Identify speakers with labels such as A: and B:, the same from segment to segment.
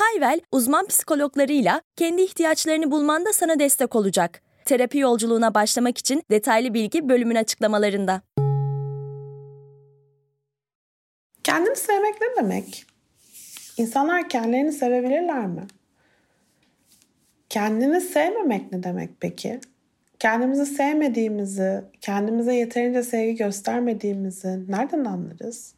A: Hayvel, uzman psikologlarıyla kendi ihtiyaçlarını bulmanda sana destek olacak. Terapi yolculuğuna başlamak için detaylı bilgi bölümün açıklamalarında.
B: Kendini sevmek ne demek? İnsanlar kendilerini sevebilirler mi? Kendini sevmemek ne demek peki? Kendimizi sevmediğimizi, kendimize yeterince sevgi göstermediğimizi nereden anlarız?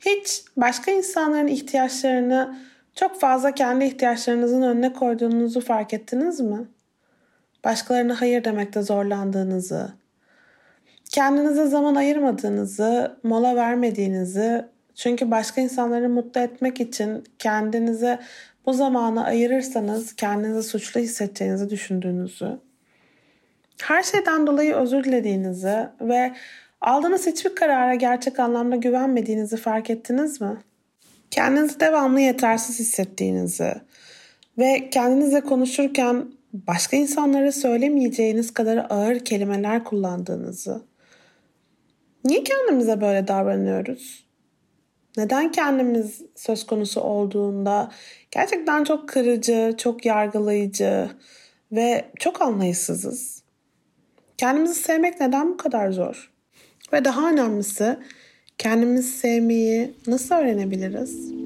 B: Hiç başka insanların ihtiyaçlarını çok fazla kendi ihtiyaçlarınızın önüne koyduğunuzu fark ettiniz mi? Başkalarına hayır demekte zorlandığınızı, kendinize zaman ayırmadığınızı, mola vermediğinizi, çünkü başka insanları mutlu etmek için kendinize bu zamanı ayırırsanız kendinizi suçlu hissedeceğinizi düşündüğünüzü, her şeyden dolayı özür dilediğinizi ve aldığınız hiçbir karara gerçek anlamda güvenmediğinizi fark ettiniz mi? Kendinizi devamlı yetersiz hissettiğinizi ve kendinizle konuşurken başka insanlara söylemeyeceğiniz kadar ağır kelimeler kullandığınızı. Niye kendimize böyle davranıyoruz? Neden kendimiz söz konusu olduğunda gerçekten çok kırıcı, çok yargılayıcı ve çok anlayışsızız? Kendimizi sevmek neden bu kadar zor? Ve daha önemlisi kendimizi sevmeyi nasıl öğrenebiliriz?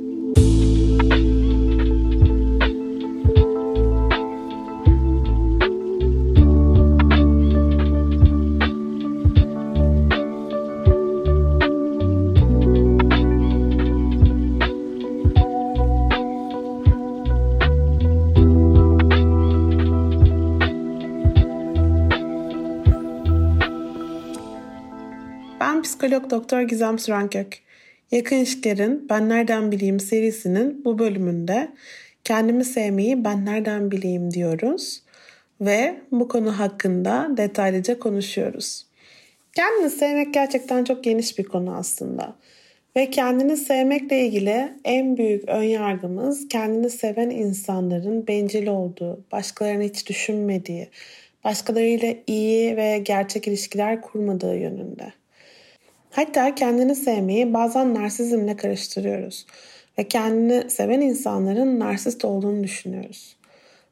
B: Psikolog doktor Gizem Sürenkök. Yakın İlişkilerin Ben Nereden Bileyim serisinin bu bölümünde kendimi sevmeyi ben nereden bileyim diyoruz ve bu konu hakkında detaylıca konuşuyoruz. Kendini sevmek gerçekten çok geniş bir konu aslında. Ve kendini sevmekle ilgili en büyük önyargımız kendini seven insanların bencil olduğu, başkalarını hiç düşünmediği, başkalarıyla iyi ve gerçek ilişkiler kurmadığı yönünde. Hatta kendini sevmeyi bazen narsizmle karıştırıyoruz ve kendini seven insanların narsist olduğunu düşünüyoruz.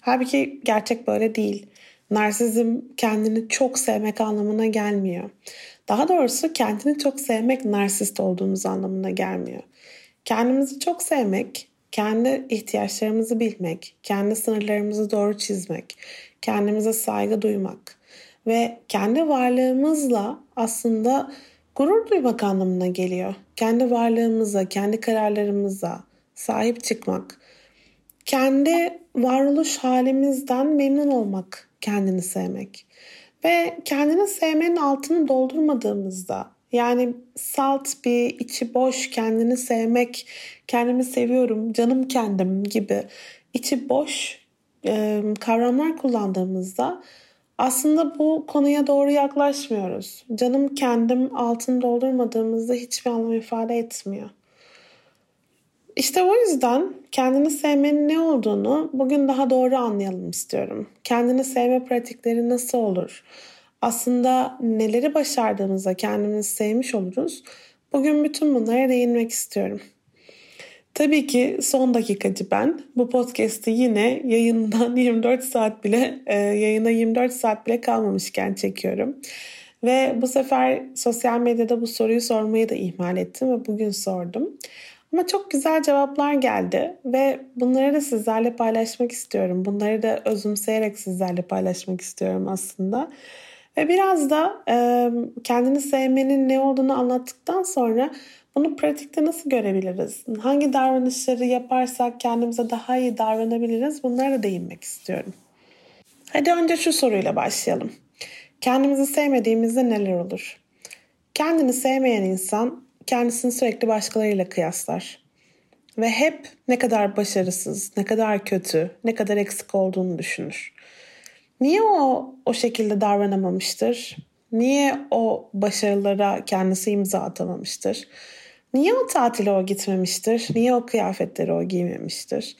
B: Halbuki gerçek böyle değil. Narsizm kendini çok sevmek anlamına gelmiyor. Daha doğrusu kendini çok sevmek narsist olduğumuz anlamına gelmiyor. Kendimizi çok sevmek, kendi ihtiyaçlarımızı bilmek, kendi sınırlarımızı doğru çizmek, kendimize saygı duymak ve kendi varlığımızla aslında gurur duymak anlamına geliyor. Kendi varlığımıza, kendi kararlarımıza sahip çıkmak. Kendi varoluş halimizden memnun olmak, kendini sevmek. Ve kendini sevmenin altını doldurmadığımızda yani salt bir içi boş kendini sevmek, kendimi seviyorum, canım kendim gibi içi boş e, kavramlar kullandığımızda aslında bu konuya doğru yaklaşmıyoruz. Canım kendim altını doldurmadığımızda hiçbir anlam ifade etmiyor. İşte o yüzden kendini sevmenin ne olduğunu bugün daha doğru anlayalım istiyorum. Kendini sevme pratikleri nasıl olur? Aslında neleri başardığımızda kendimizi sevmiş oluruz. Bugün bütün bunlara değinmek istiyorum. Tabii ki son dakikacı ben. Bu podcast'i yine yayından 24 saat bile e, yayına 24 saat bile kalmamışken çekiyorum. Ve bu sefer sosyal medyada bu soruyu sormayı da ihmal ettim ve bugün sordum. Ama çok güzel cevaplar geldi ve bunları da sizlerle paylaşmak istiyorum. Bunları da özümseyerek sizlerle paylaşmak istiyorum aslında. Ve biraz da e, kendini sevmenin ne olduğunu anlattıktan sonra bunu pratikte nasıl görebiliriz? Hangi davranışları yaparsak kendimize daha iyi davranabiliriz? Bunlara değinmek istiyorum. Hadi önce şu soruyla başlayalım. Kendimizi sevmediğimizde neler olur? Kendini sevmeyen insan kendisini sürekli başkalarıyla kıyaslar. Ve hep ne kadar başarısız, ne kadar kötü, ne kadar eksik olduğunu düşünür. Niye o o şekilde davranamamıştır? Niye o başarılara kendisi imza atamamıştır? Niye o tatile o gitmemiştir? Niye o kıyafetleri o giymemiştir?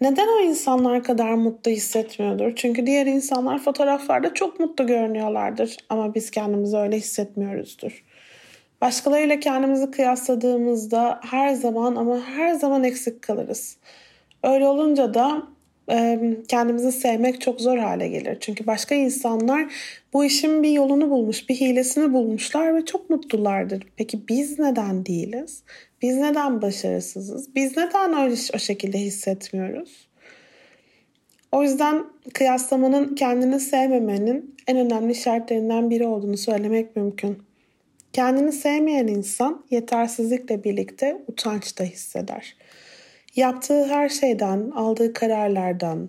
B: Neden o insanlar kadar mutlu hissetmiyordur? Çünkü diğer insanlar fotoğraflarda çok mutlu görünüyorlardır ama biz kendimizi öyle hissetmiyoruzdur. Başkalarıyla kendimizi kıyasladığımızda her zaman ama her zaman eksik kalırız. Öyle olunca da kendimizi sevmek çok zor hale gelir. Çünkü başka insanlar bu işin bir yolunu bulmuş, bir hilesini bulmuşlar ve çok mutlulardır. Peki biz neden değiliz? Biz neden başarısızız? Biz neden öyle o şekilde hissetmiyoruz? O yüzden kıyaslamanın kendini sevmemenin en önemli şartlarından biri olduğunu söylemek mümkün. Kendini sevmeyen insan yetersizlikle birlikte utanç da hisseder. Yaptığı her şeyden, aldığı kararlardan,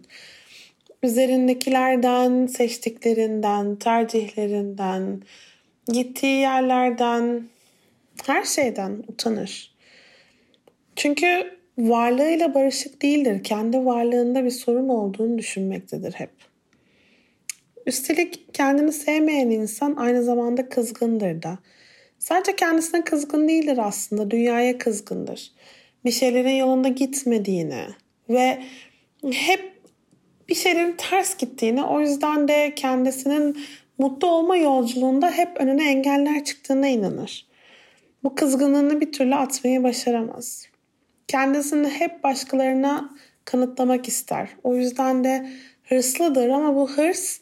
B: üzerindekilerden, seçtiklerinden, tercihlerinden, gittiği yerlerden, her şeyden utanır. Çünkü varlığıyla barışık değildir. Kendi varlığında bir sorun olduğunu düşünmektedir hep. Üstelik kendini sevmeyen insan aynı zamanda kızgındır da. Sadece kendisine kızgın değildir aslında, dünyaya kızgındır. Bir şeylerin yolunda gitmediğini ve hep bir şeylerin ters gittiğini, o yüzden de kendisinin mutlu olma yolculuğunda hep önüne engeller çıktığına inanır. Bu kızgınlığını bir türlü atmayı başaramaz. Kendisini hep başkalarına kanıtlamak ister. O yüzden de hırslıdır ama bu hırs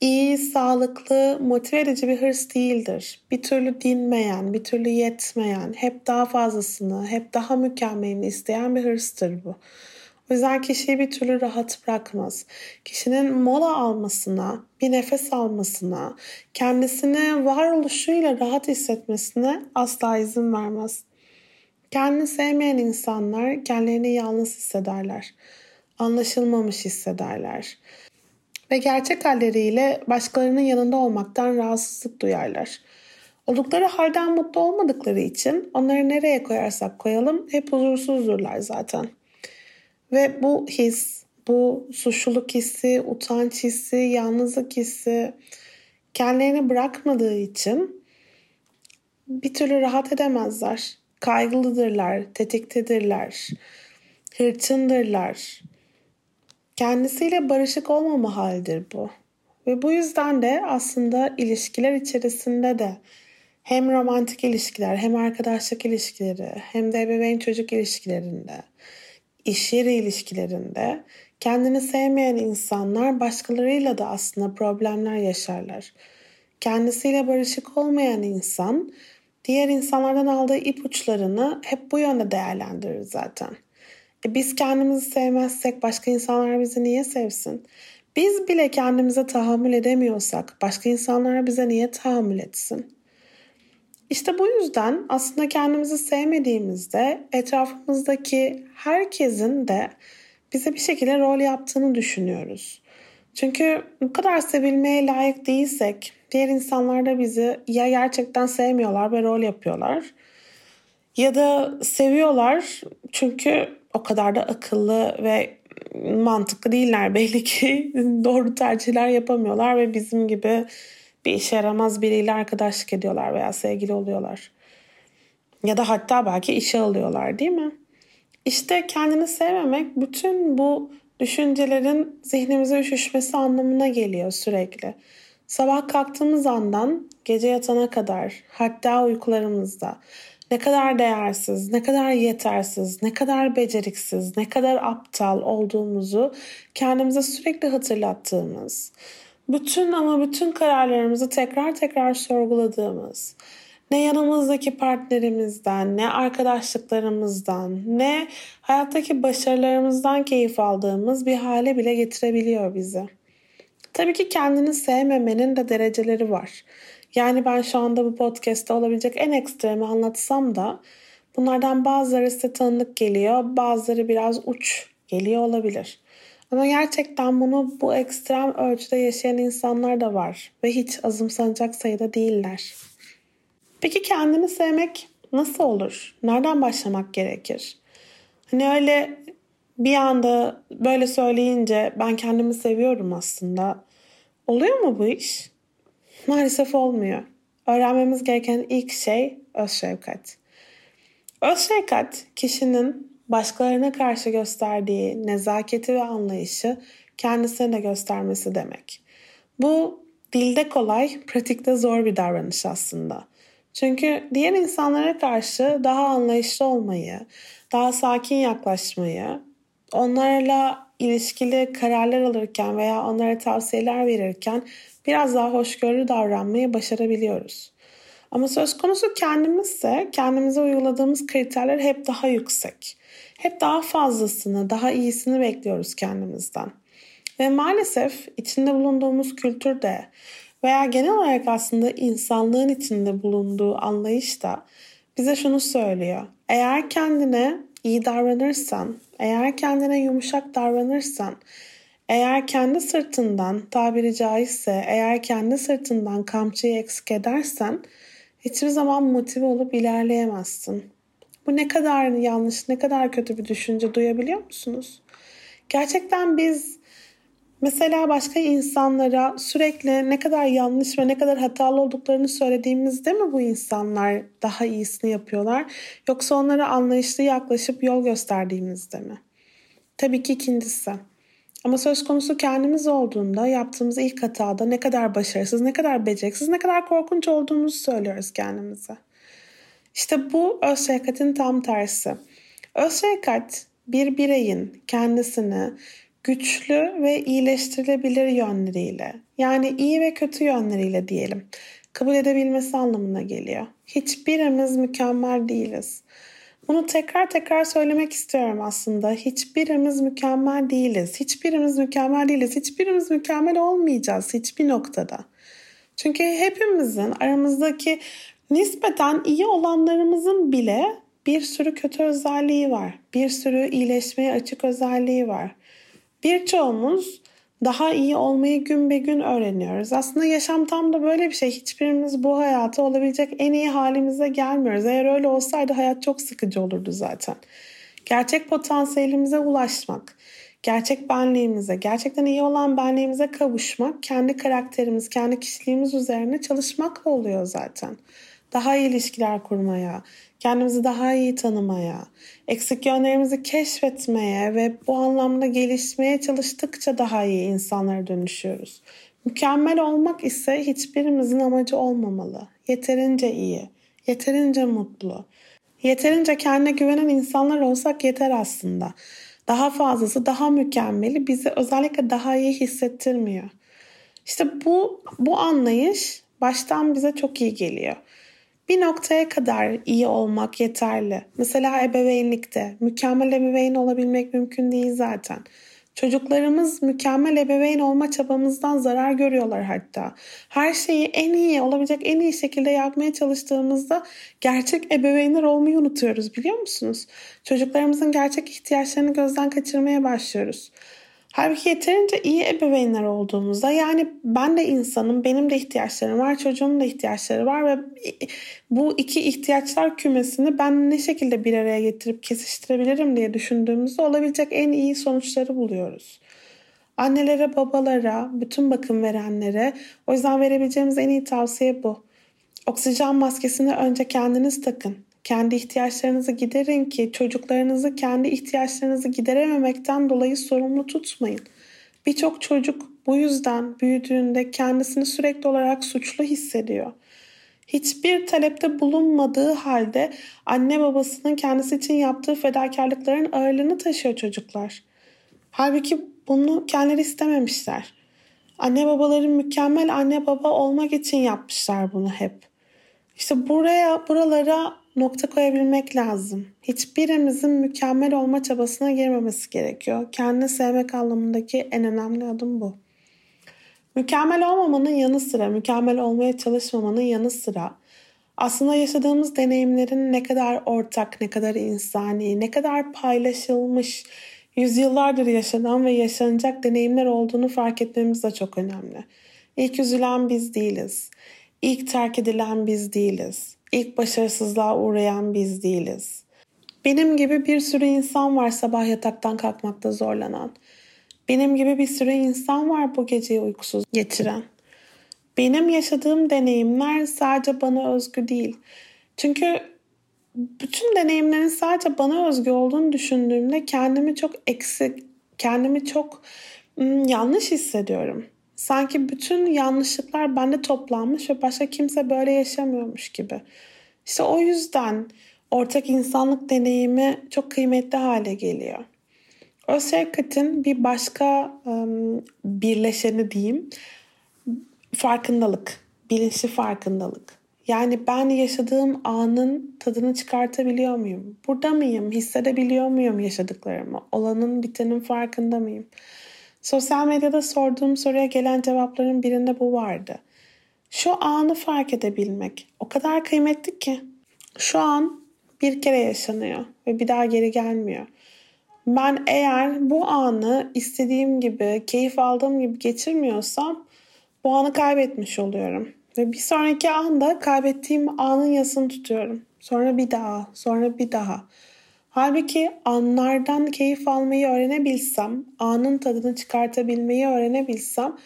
B: iyi, sağlıklı, motive edici bir hırs değildir. Bir türlü dinmeyen, bir türlü yetmeyen, hep daha fazlasını, hep daha mükemmelini isteyen bir hırstır bu. O yüzden kişiyi bir türlü rahat bırakmaz. Kişinin mola almasına, bir nefes almasına, kendisini varoluşuyla rahat hissetmesine asla izin vermez. Kendini sevmeyen insanlar kendilerini yalnız hissederler. Anlaşılmamış hissederler. Ve gerçek halleriyle başkalarının yanında olmaktan rahatsızlık duyarlar. Oldukları halden mutlu olmadıkları için onları nereye koyarsak koyalım hep huzursuzdurlar zaten. Ve bu his, bu suçluluk hissi, utanç hissi, yalnızlık hissi kendilerini bırakmadığı için bir türlü rahat edemezler. Kaygılıdırlar, tetiktedirler, hırçındırlar. Kendisiyle barışık olmama halidir bu. Ve bu yüzden de aslında ilişkiler içerisinde de hem romantik ilişkiler hem arkadaşlık ilişkileri hem de ebeveyn çocuk ilişkilerinde iş yeri ilişkilerinde kendini sevmeyen insanlar başkalarıyla da aslında problemler yaşarlar. Kendisiyle barışık olmayan insan diğer insanlardan aldığı ipuçlarını hep bu yönde değerlendirir zaten. E biz kendimizi sevmezsek başka insanlar bizi niye sevsin? Biz bile kendimize tahammül edemiyorsak başka insanlar bize niye tahammül etsin? İşte bu yüzden aslında kendimizi sevmediğimizde etrafımızdaki herkesin de bize bir şekilde rol yaptığını düşünüyoruz. Çünkü bu kadar sevilmeye layık değilsek diğer insanlar da bizi ya gerçekten sevmiyorlar ve rol yapıyorlar ya da seviyorlar çünkü o kadar da akıllı ve mantıklı değiller belli ki doğru tercihler yapamıyorlar ve bizim gibi bir işe yaramaz biriyle arkadaşlık ediyorlar veya sevgili oluyorlar. Ya da hatta belki işe alıyorlar değil mi? İşte kendini sevmemek bütün bu düşüncelerin zihnimize üşüşmesi anlamına geliyor sürekli. Sabah kalktığımız andan gece yatana kadar hatta uykularımızda ne kadar değersiz, ne kadar yetersiz, ne kadar beceriksiz, ne kadar aptal olduğumuzu kendimize sürekli hatırlattığımız, bütün ama bütün kararlarımızı tekrar tekrar sorguladığımız, ne yanımızdaki partnerimizden, ne arkadaşlıklarımızdan, ne hayattaki başarılarımızdan keyif aldığımız bir hale bile getirebiliyor bizi. Tabii ki kendini sevmemenin de dereceleri var. Yani ben şu anda bu podcast'te olabilecek en ekstremi anlatsam da bunlardan bazıları size tanıdık geliyor, bazıları biraz uç geliyor olabilir. Ama gerçekten bunu bu ekstrem ölçüde yaşayan insanlar da var ve hiç azımsanacak sayıda değiller. Peki kendini sevmek nasıl olur? Nereden başlamak gerekir? Hani öyle bir anda böyle söyleyince ben kendimi seviyorum aslında. Oluyor mu bu iş? Maalesef olmuyor. Öğrenmemiz gereken ilk şey öz şefkat. Öz şefkat kişinin başkalarına karşı gösterdiği nezaketi ve anlayışı kendisine de göstermesi demek. Bu dilde kolay, pratikte zor bir davranış aslında. Çünkü diğer insanlara karşı daha anlayışlı olmayı, daha sakin yaklaşmayı, onlarla ilişkili kararlar alırken veya onlara tavsiyeler verirken biraz daha hoşgörülü davranmayı başarabiliyoruz. Ama söz konusu kendimizse kendimize uyguladığımız kriterler hep daha yüksek. Hep daha fazlasını, daha iyisini bekliyoruz kendimizden. Ve maalesef içinde bulunduğumuz kültürde veya genel olarak aslında insanlığın içinde bulunduğu anlayış da bize şunu söylüyor. Eğer kendine iyi davranırsan, eğer kendine yumuşak davranırsan, eğer kendi sırtından tabiri caizse eğer kendi sırtından kamçıyı eksik edersen hiçbir zaman motive olup ilerleyemezsin. Bu ne kadar yanlış, ne kadar kötü bir düşünce duyabiliyor musunuz? Gerçekten biz mesela başka insanlara sürekli ne kadar yanlış ve ne kadar hatalı olduklarını söylediğimizde mi bu insanlar daha iyisini yapıyorlar? Yoksa onlara anlayışlı yaklaşıp yol gösterdiğimizde mi? Tabii ki ikincisi. Ama söz konusu kendimiz olduğunda yaptığımız ilk hatada ne kadar başarısız, ne kadar beceriksiz, ne kadar korkunç olduğumuzu söylüyoruz kendimize. İşte bu öz şefkatin tam tersi. Öz şefkat bir bireyin kendisini güçlü ve iyileştirilebilir yönleriyle yani iyi ve kötü yönleriyle diyelim kabul edebilmesi anlamına geliyor. Hiçbirimiz mükemmel değiliz. Bunu tekrar tekrar söylemek istiyorum aslında. Hiçbirimiz mükemmel değiliz. Hiçbirimiz mükemmel değiliz. Hiçbirimiz mükemmel olmayacağız hiçbir noktada. Çünkü hepimizin aramızdaki nispeten iyi olanlarımızın bile bir sürü kötü özelliği var. Bir sürü iyileşmeye açık özelliği var. Birçoğumuz daha iyi olmayı gün be gün öğreniyoruz. Aslında yaşam tam da böyle bir şey. Hiçbirimiz bu hayata olabilecek en iyi halimize gelmiyoruz. Eğer öyle olsaydı hayat çok sıkıcı olurdu zaten. Gerçek potansiyelimize ulaşmak, gerçek benliğimize, gerçekten iyi olan benliğimize kavuşmak, kendi karakterimiz, kendi kişiliğimiz üzerine çalışmakla oluyor zaten. Daha iyi ilişkiler kurmaya, kendimizi daha iyi tanımaya, eksik yönlerimizi keşfetmeye ve bu anlamda gelişmeye çalıştıkça daha iyi insanlara dönüşüyoruz. Mükemmel olmak ise hiçbirimizin amacı olmamalı. Yeterince iyi, yeterince mutlu, yeterince kendine güvenen insanlar olsak yeter aslında. Daha fazlası, daha mükemmeli bizi özellikle daha iyi hissettirmiyor. İşte bu bu anlayış baştan bize çok iyi geliyor bir noktaya kadar iyi olmak yeterli. Mesela ebeveynlikte mükemmel ebeveyn olabilmek mümkün değil zaten. Çocuklarımız mükemmel ebeveyn olma çabamızdan zarar görüyorlar hatta. Her şeyi en iyi olabilecek en iyi şekilde yapmaya çalıştığımızda gerçek ebeveynler olmayı unutuyoruz biliyor musunuz? Çocuklarımızın gerçek ihtiyaçlarını gözden kaçırmaya başlıyoruz. Halbuki yeterince iyi ebeveynler olduğumuzda yani ben de insanım, benim de ihtiyaçlarım var, çocuğumun da ihtiyaçları var ve bu iki ihtiyaçlar kümesini ben ne şekilde bir araya getirip kesiştirebilirim diye düşündüğümüzde olabilecek en iyi sonuçları buluyoruz. Annelere, babalara, bütün bakım verenlere o yüzden verebileceğimiz en iyi tavsiye bu. Oksijen maskesini önce kendiniz takın. Kendi ihtiyaçlarınızı giderin ki çocuklarınızı kendi ihtiyaçlarınızı giderememekten dolayı sorumlu tutmayın. Birçok çocuk bu yüzden büyüdüğünde kendisini sürekli olarak suçlu hissediyor. Hiçbir talepte bulunmadığı halde anne babasının kendisi için yaptığı fedakarlıkların ağırlığını taşıyor çocuklar. Halbuki bunu kendileri istememişler. Anne babaların mükemmel anne baba olmak için yapmışlar bunu hep. İşte buraya, buralara nokta koyabilmek lazım. Hiçbirimizin mükemmel olma çabasına girmemesi gerekiyor. Kendini sevmek anlamındaki en önemli adım bu. Mükemmel olmamanın yanı sıra, mükemmel olmaya çalışmamanın yanı sıra aslında yaşadığımız deneyimlerin ne kadar ortak, ne kadar insani, ne kadar paylaşılmış, yüzyıllardır yaşanan ve yaşanacak deneyimler olduğunu fark etmemiz de çok önemli. İlk üzülen biz değiliz. İlk terk edilen biz değiliz. İlk başarısızlığa uğrayan biz değiliz. Benim gibi bir sürü insan var sabah yataktan kalkmakta zorlanan. Benim gibi bir sürü insan var bu geceyi uykusuz geçiren. Benim yaşadığım deneyimler sadece bana özgü değil. Çünkü bütün deneyimlerin sadece bana özgü olduğunu düşündüğümde kendimi çok eksik, kendimi çok ım, yanlış hissediyorum. Sanki bütün yanlışlıklar bende toplanmış ve başka kimse böyle yaşamıyormuş gibi. İşte o yüzden ortak insanlık deneyimi çok kıymetli hale geliyor. O şirketin bir başka um, birleşeni diyeyim farkındalık, bilinçli farkındalık. Yani ben yaşadığım anın tadını çıkartabiliyor muyum? Burada mıyım? Hissedebiliyor muyum yaşadıklarımı? Olanın bitenin farkında mıyım? Sosyal medyada sorduğum soruya gelen cevapların birinde bu vardı. Şu anı fark edebilmek o kadar kıymetli ki. Şu an bir kere yaşanıyor ve bir daha geri gelmiyor. Ben eğer bu anı istediğim gibi, keyif aldığım gibi geçirmiyorsam bu anı kaybetmiş oluyorum. Ve bir sonraki anda kaybettiğim anın yasını tutuyorum. Sonra bir daha, sonra bir daha. Halbuki anlardan keyif almayı öğrenebilsem, anın tadını çıkartabilmeyi öğrenebilsem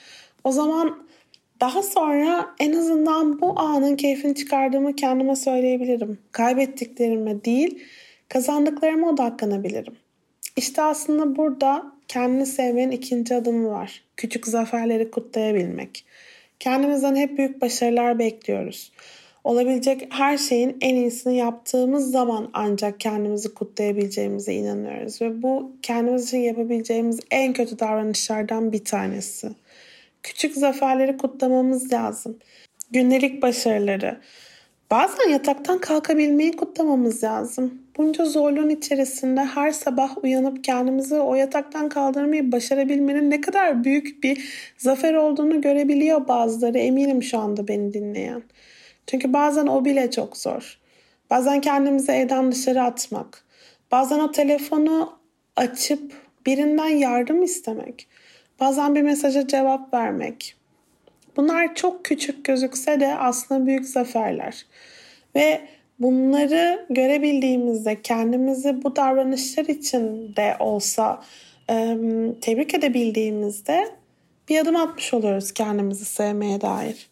B: o zaman daha sonra en azından bu anın keyfini çıkardığımı kendime söyleyebilirim. Kaybettiklerime değil, kazandıklarıma odaklanabilirim. İşte aslında burada kendini sevmenin ikinci adımı var. Küçük zaferleri kutlayabilmek. Kendimizden hep büyük başarılar bekliyoruz. Olabilecek her şeyin en iyisini yaptığımız zaman ancak kendimizi kutlayabileceğimize inanıyoruz. Ve bu kendimiz için yapabileceğimiz en kötü davranışlardan bir tanesi. Küçük zaferleri kutlamamız lazım. Gündelik başarıları. Bazen yataktan kalkabilmeyi kutlamamız lazım. Bunca zorluğun içerisinde her sabah uyanıp kendimizi o yataktan kaldırmayı başarabilmenin ne kadar büyük bir zafer olduğunu görebiliyor bazıları. Eminim şu anda beni dinleyen. Çünkü bazen o bile çok zor. Bazen kendimizi evden dışarı atmak. Bazen o telefonu açıp birinden yardım istemek. Bazen bir mesaja cevap vermek. Bunlar çok küçük gözükse de aslında büyük zaferler. Ve bunları görebildiğimizde kendimizi bu davranışlar için de olsa tebrik edebildiğimizde bir adım atmış oluyoruz kendimizi sevmeye dair.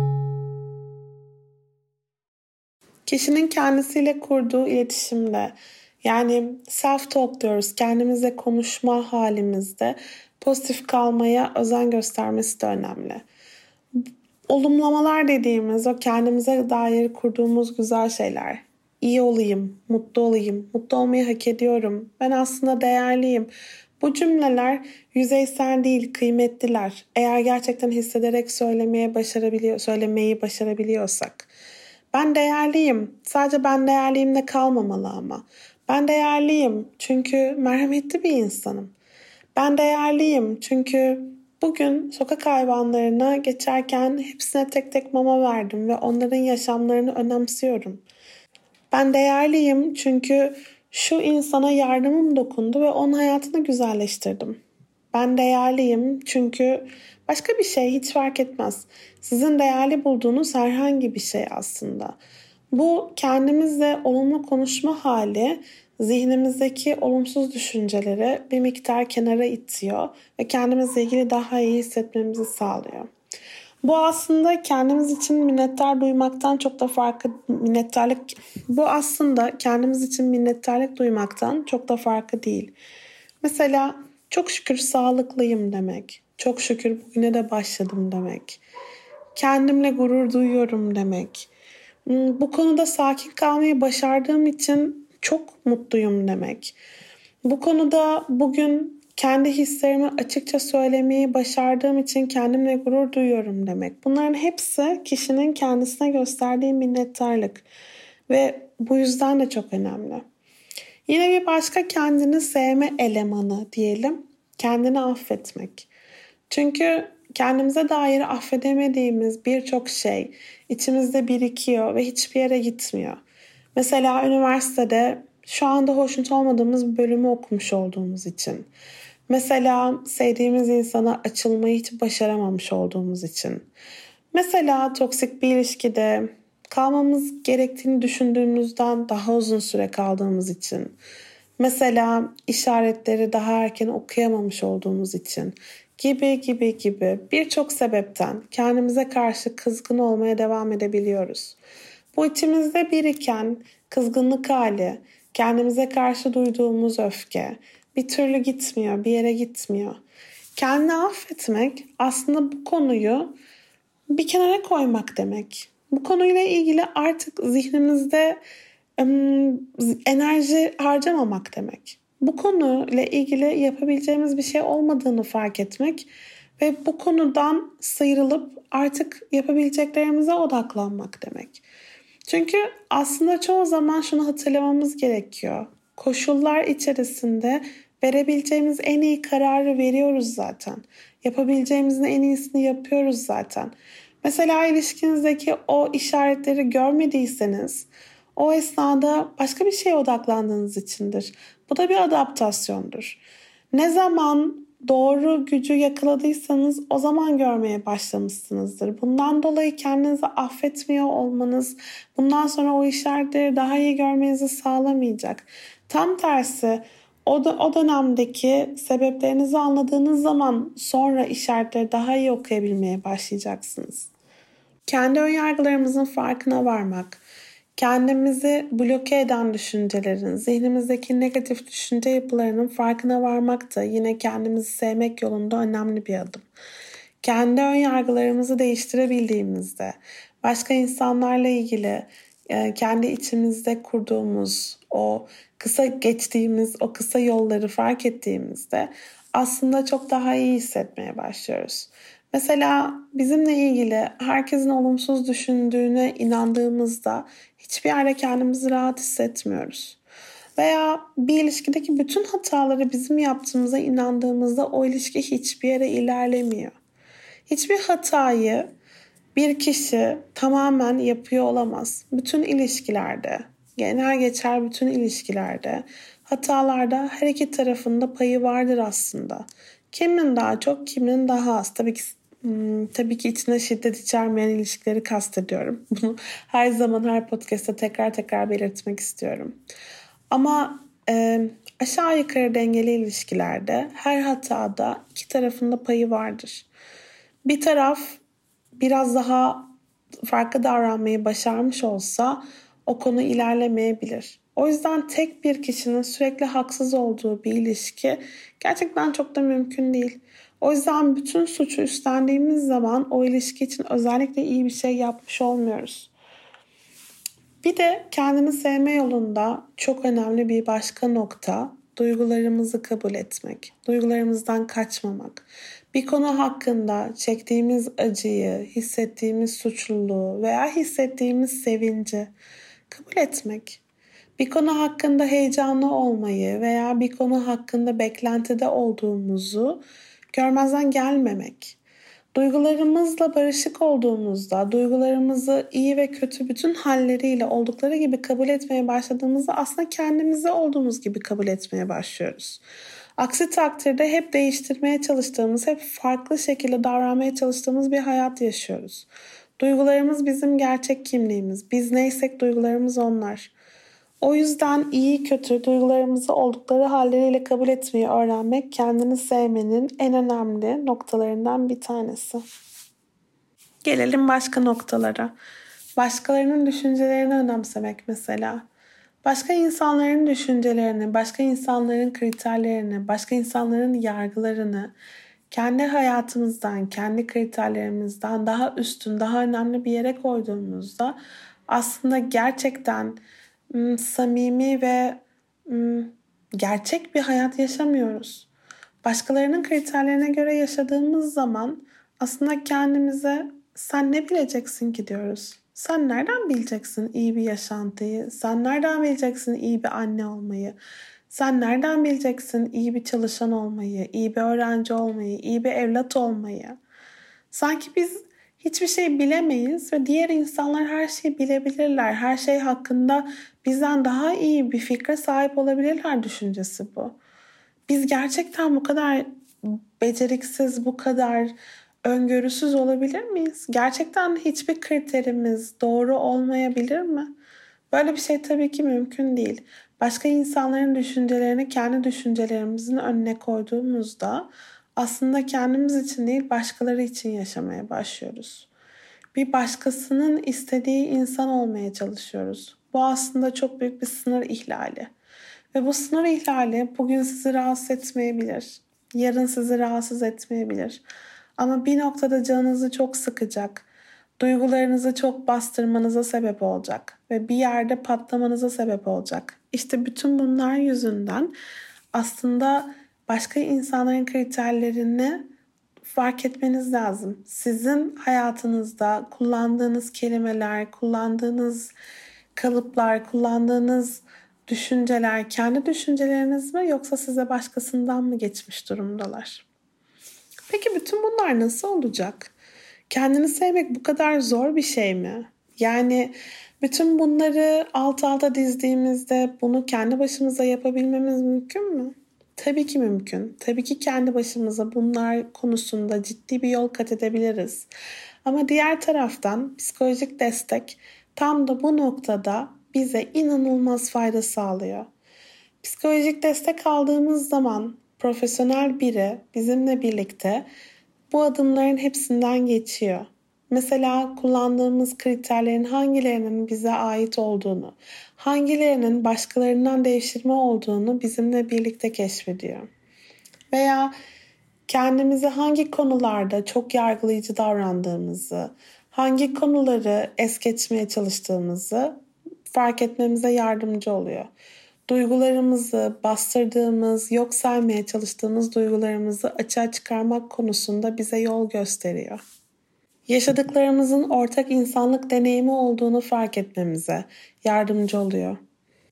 B: Kişinin kendisiyle kurduğu iletişimde yani self-talk diyoruz kendimize konuşma halimizde pozitif kalmaya özen göstermesi de önemli. Olumlamalar dediğimiz o kendimize dair kurduğumuz güzel şeyler. İyi olayım, mutlu olayım, mutlu olmayı hak ediyorum, ben aslında değerliyim. Bu cümleler yüzeysel değil, kıymetliler. Eğer gerçekten hissederek söylemeye başarabiliyor, söylemeyi başarabiliyorsak. Ben değerliyim. Sadece ben değerliyim de kalmamalı ama. Ben değerliyim çünkü merhametli bir insanım. Ben değerliyim çünkü bugün sokak hayvanlarına geçerken hepsine tek tek mama verdim ve onların yaşamlarını önemsiyorum. Ben değerliyim çünkü şu insana yardımım dokundu ve onun hayatını güzelleştirdim. Ben değerliyim çünkü başka bir şey hiç fark etmez. Sizin değerli bulduğunuz herhangi bir şey aslında. Bu kendimizle olumlu konuşma hali zihnimizdeki olumsuz düşünceleri bir miktar kenara itiyor ve kendimizle ilgili daha iyi hissetmemizi sağlıyor. Bu aslında kendimiz için minnettar duymaktan çok da farklı minnettarlık bu aslında kendimiz için minnettarlık duymaktan çok da farklı değil. Mesela çok şükür sağlıklıyım demek. Çok şükür bugüne de başladım demek. Kendimle gurur duyuyorum demek. Hmm, bu konuda sakin kalmayı başardığım için çok mutluyum demek. Bu konuda bugün kendi hislerimi açıkça söylemeyi başardığım için kendimle gurur duyuyorum demek. Bunların hepsi kişinin kendisine gösterdiği minnettarlık ve bu yüzden de çok önemli. Yine bir başka kendini sevme elemanı diyelim. Kendini affetmek. Çünkü kendimize dair affedemediğimiz birçok şey içimizde birikiyor ve hiçbir yere gitmiyor. Mesela üniversitede şu anda hoşnut olmadığımız bir bölümü okumuş olduğumuz için. Mesela sevdiğimiz insana açılmayı hiç başaramamış olduğumuz için. Mesela toksik bir ilişkide kalmamız gerektiğini düşündüğümüzden daha uzun süre kaldığımız için. Mesela işaretleri daha erken okuyamamış olduğumuz için gibi gibi gibi birçok sebepten kendimize karşı kızgın olmaya devam edebiliyoruz. Bu içimizde biriken kızgınlık hali, kendimize karşı duyduğumuz öfke bir türlü gitmiyor, bir yere gitmiyor. Kendini affetmek aslında bu konuyu bir kenara koymak demek. Bu konuyla ilgili artık zihnimizde enerji harcamamak demek. Bu konuyla ilgili yapabileceğimiz bir şey olmadığını fark etmek ve bu konudan sıyrılıp artık yapabileceklerimize odaklanmak demek. Çünkü aslında çoğu zaman şunu hatırlamamız gerekiyor. Koşullar içerisinde verebileceğimiz en iyi kararı veriyoruz zaten. Yapabileceğimizin en iyisini yapıyoruz zaten. Mesela ilişkinizdeki o işaretleri görmediyseniz o esnada başka bir şeye odaklandığınız içindir. Bu da bir adaptasyondur. Ne zaman doğru gücü yakaladıysanız o zaman görmeye başlamışsınızdır. Bundan dolayı kendinizi affetmiyor olmanız bundan sonra o işaretleri daha iyi görmenizi sağlamayacak. Tam tersi o, o dönemdeki sebeplerinizi anladığınız zaman sonra işaretleri daha iyi okuyabilmeye başlayacaksınız. Kendi önyargılarımızın farkına varmak, kendimizi bloke eden düşüncelerin, zihnimizdeki negatif düşünce yapılarının farkına varmak da yine kendimizi sevmek yolunda önemli bir adım. Kendi ön yargılarımızı değiştirebildiğimizde, başka insanlarla ilgili e, kendi içimizde kurduğumuz o kısa geçtiğimiz o kısa yolları fark ettiğimizde aslında çok daha iyi hissetmeye başlıyoruz. Mesela bizimle ilgili herkesin olumsuz düşündüğüne inandığımızda hiçbir yerde kendimizi rahat hissetmiyoruz. Veya bir ilişkideki bütün hataları bizim yaptığımıza inandığımızda o ilişki hiçbir yere ilerlemiyor. Hiçbir hatayı bir kişi tamamen yapıyor olamaz. Bütün ilişkilerde, genel geçer bütün ilişkilerde hatalarda her iki tarafında payı vardır aslında. Kimin daha çok, kimin daha az. Tabii ki Hmm, tabii ki içine şiddet içermeyen ilişkileri kastediyorum. Bunu her zaman her podcast'ta tekrar tekrar belirtmek istiyorum. Ama e, aşağı yukarı dengeli ilişkilerde her hatada iki tarafında payı vardır. Bir taraf biraz daha farklı davranmayı başarmış olsa o konu ilerlemeyebilir. O yüzden tek bir kişinin sürekli haksız olduğu bir ilişki gerçekten çok da mümkün değil. O yüzden bütün suçu üstlendiğimiz zaman o ilişki için özellikle iyi bir şey yapmış olmuyoruz. Bir de kendini sevme yolunda çok önemli bir başka nokta duygularımızı kabul etmek, duygularımızdan kaçmamak. Bir konu hakkında çektiğimiz acıyı, hissettiğimiz suçluluğu veya hissettiğimiz sevinci kabul etmek. Bir konu hakkında heyecanlı olmayı veya bir konu hakkında beklentide olduğumuzu görmezden gelmemek. Duygularımızla barışık olduğumuzda, duygularımızı iyi ve kötü bütün halleriyle oldukları gibi kabul etmeye başladığımızda aslında kendimizi olduğumuz gibi kabul etmeye başlıyoruz. Aksi takdirde hep değiştirmeye çalıştığımız, hep farklı şekilde davranmaya çalıştığımız bir hayat yaşıyoruz. Duygularımız bizim gerçek kimliğimiz. Biz neysek duygularımız onlar. O yüzden iyi kötü duygularımızı oldukları halleriyle kabul etmeyi öğrenmek kendini sevmenin en önemli noktalarından bir tanesi. Gelelim başka noktalara. Başkalarının düşüncelerini önemsemek mesela. Başka insanların düşüncelerini, başka insanların kriterlerini, başka insanların yargılarını kendi hayatımızdan, kendi kriterlerimizden daha üstün, daha önemli bir yere koyduğumuzda aslında gerçekten samimi ve ım, gerçek bir hayat yaşamıyoruz. Başkalarının kriterlerine göre yaşadığımız zaman aslında kendimize sen ne bileceksin ki diyoruz. Sen nereden bileceksin iyi bir yaşantıyı? Sen nereden bileceksin iyi bir anne olmayı? Sen nereden bileceksin iyi bir çalışan olmayı, iyi bir öğrenci olmayı, iyi bir evlat olmayı? Sanki biz hiçbir şey bilemeyiz ve diğer insanlar her şeyi bilebilirler. Her şey hakkında bizden daha iyi bir fikre sahip olabilirler düşüncesi bu. Biz gerçekten bu kadar beceriksiz, bu kadar öngörüsüz olabilir miyiz? Gerçekten hiçbir kriterimiz doğru olmayabilir mi? Böyle bir şey tabii ki mümkün değil. Başka insanların düşüncelerini kendi düşüncelerimizin önüne koyduğumuzda aslında kendimiz için değil başkaları için yaşamaya başlıyoruz. Bir başkasının istediği insan olmaya çalışıyoruz. Bu aslında çok büyük bir sınır ihlali. Ve bu sınır ihlali bugün sizi rahatsız etmeyebilir. Yarın sizi rahatsız etmeyebilir. Ama bir noktada canınızı çok sıkacak. Duygularınızı çok bastırmanıza sebep olacak ve bir yerde patlamanıza sebep olacak. İşte bütün bunlar yüzünden aslında başka insanların kriterlerini fark etmeniz lazım. Sizin hayatınızda kullandığınız kelimeler, kullandığınız kalıplar, kullandığınız düşünceler kendi düşünceleriniz mi yoksa size başkasından mı geçmiş durumdalar? Peki bütün bunlar nasıl olacak? Kendini sevmek bu kadar zor bir şey mi? Yani bütün bunları alt alta dizdiğimizde bunu kendi başımıza yapabilmemiz mümkün mü? Tabii ki mümkün. Tabii ki kendi başımıza bunlar konusunda ciddi bir yol kat edebiliriz. Ama diğer taraftan psikolojik destek tam da bu noktada bize inanılmaz fayda sağlıyor. Psikolojik destek aldığımız zaman profesyonel biri bizimle birlikte bu adımların hepsinden geçiyor. Mesela kullandığımız kriterlerin hangilerinin bize ait olduğunu, hangilerinin başkalarından devşirme olduğunu bizimle birlikte keşfediyor. Veya kendimizi hangi konularda çok yargılayıcı davrandığımızı, hangi konuları es geçmeye çalıştığımızı fark etmemize yardımcı oluyor. Duygularımızı, bastırdığımız, yok saymaya çalıştığımız duygularımızı açığa çıkarmak konusunda bize yol gösteriyor. Yaşadıklarımızın ortak insanlık deneyimi olduğunu fark etmemize yardımcı oluyor.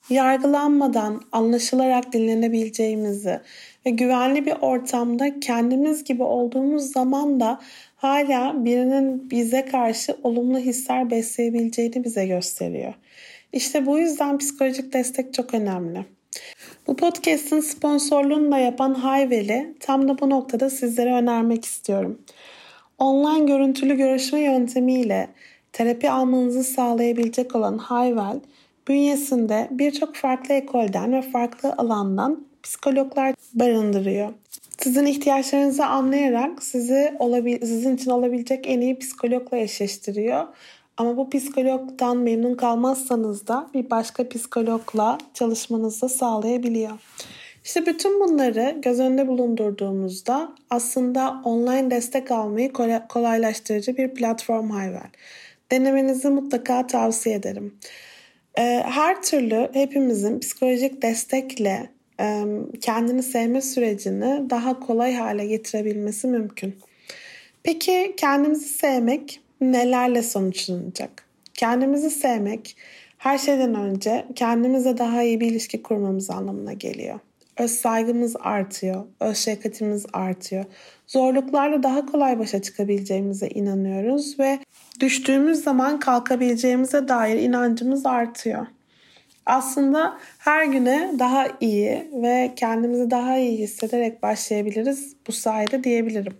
B: Yargılanmadan anlaşılarak dinlenebileceğimizi ve güvenli bir ortamda kendimiz gibi olduğumuz zaman da hala birinin bize karşı olumlu hisler besleyebileceğini bize gösteriyor. İşte bu yüzden psikolojik destek çok önemli. Bu podcast'ın sponsorluğunu da yapan Hayvel'i tam da bu noktada sizlere önermek istiyorum. Online görüntülü görüşme yöntemiyle terapi almanızı sağlayabilecek olan Hayvel, bünyesinde birçok farklı ekolden ve farklı alandan psikologlar barındırıyor. Sizin ihtiyaçlarınızı anlayarak sizi olabil sizin için olabilecek en iyi psikologla eşleştiriyor ama bu psikologdan memnun kalmazsanız da bir başka psikologla çalışmanızı da sağlayabiliyor. İşte bütün bunları göz önünde bulundurduğumuzda aslında online destek almayı kolaylaştırıcı bir platform Hayvel. Denemenizi mutlaka tavsiye ederim. Ee, her türlü hepimizin psikolojik destekle kendini sevme sürecini daha kolay hale getirebilmesi mümkün. Peki kendimizi sevmek nelerle sonuçlanacak? Kendimizi sevmek her şeyden önce kendimize daha iyi bir ilişki kurmamız anlamına geliyor. Öz saygımız artıyor, öz şefkatimiz artıyor. Zorluklarla daha kolay başa çıkabileceğimize inanıyoruz ve düştüğümüz zaman kalkabileceğimize dair inancımız artıyor. Aslında her güne daha iyi ve kendimizi daha iyi hissederek başlayabiliriz bu sayede diyebilirim.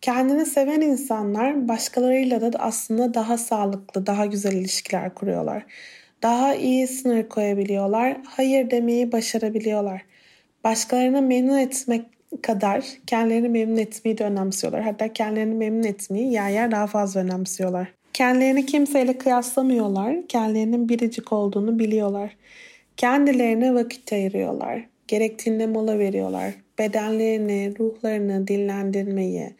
B: Kendini seven insanlar başkalarıyla da aslında daha sağlıklı, daha güzel ilişkiler kuruyorlar. Daha iyi sınır koyabiliyorlar, hayır demeyi başarabiliyorlar. Başkalarını memnun etmek kadar kendilerini memnun etmeyi de önemsiyorlar. Hatta kendilerini memnun etmeyi yer yer daha fazla önemsiyorlar. Kendilerini kimseyle kıyaslamıyorlar. Kendilerinin biricik olduğunu biliyorlar. Kendilerine vakit ayırıyorlar. Gerektiğinde mola veriyorlar. Bedenlerini, ruhlarını dinlendirmeyi,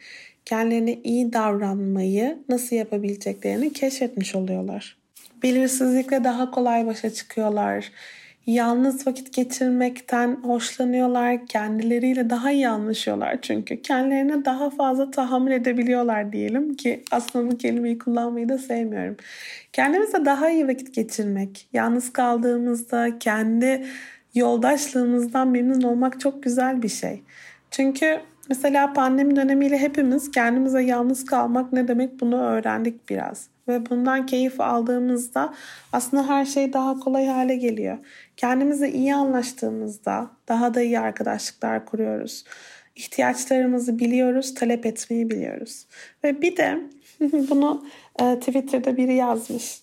B: kendilerine iyi davranmayı nasıl yapabileceklerini keşfetmiş oluyorlar. Belirsizlikle daha kolay başa çıkıyorlar. Yalnız vakit geçirmekten hoşlanıyorlar. Kendileriyle daha iyi anlaşıyorlar çünkü. Kendilerine daha fazla tahammül edebiliyorlar diyelim ki aslında bu kelimeyi kullanmayı da sevmiyorum. Kendimizle daha iyi vakit geçirmek, yalnız kaldığımızda kendi yoldaşlığımızdan memnun olmak çok güzel bir şey. Çünkü mesela pandemi dönemiyle hepimiz kendimize yalnız kalmak ne demek bunu öğrendik biraz. Ve bundan keyif aldığımızda aslında her şey daha kolay hale geliyor. Kendimize iyi anlaştığımızda daha da iyi arkadaşlıklar kuruyoruz. İhtiyaçlarımızı biliyoruz, talep etmeyi biliyoruz. Ve bir de bunu e, Twitter'da biri yazmış.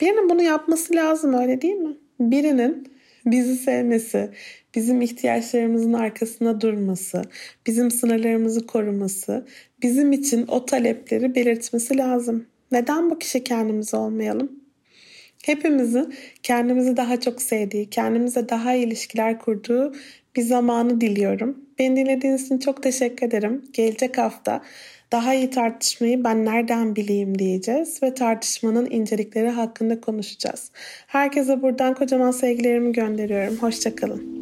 B: Birinin bunu yapması lazım öyle değil mi? Birinin bizi sevmesi, bizim ihtiyaçlarımızın arkasında durması, bizim sınırlarımızı koruması, bizim için o talepleri belirtmesi lazım. Neden bu kişi kendimiz olmayalım? Hepimizi kendimizi daha çok sevdiği, kendimize daha iyi ilişkiler kurduğu bir zamanı diliyorum. Beni dinlediğiniz için çok teşekkür ederim. Gelecek hafta daha iyi tartışmayı ben nereden bileyim diyeceğiz ve tartışmanın incelikleri hakkında konuşacağız. Herkese buradan kocaman sevgilerimi gönderiyorum. Hoşçakalın.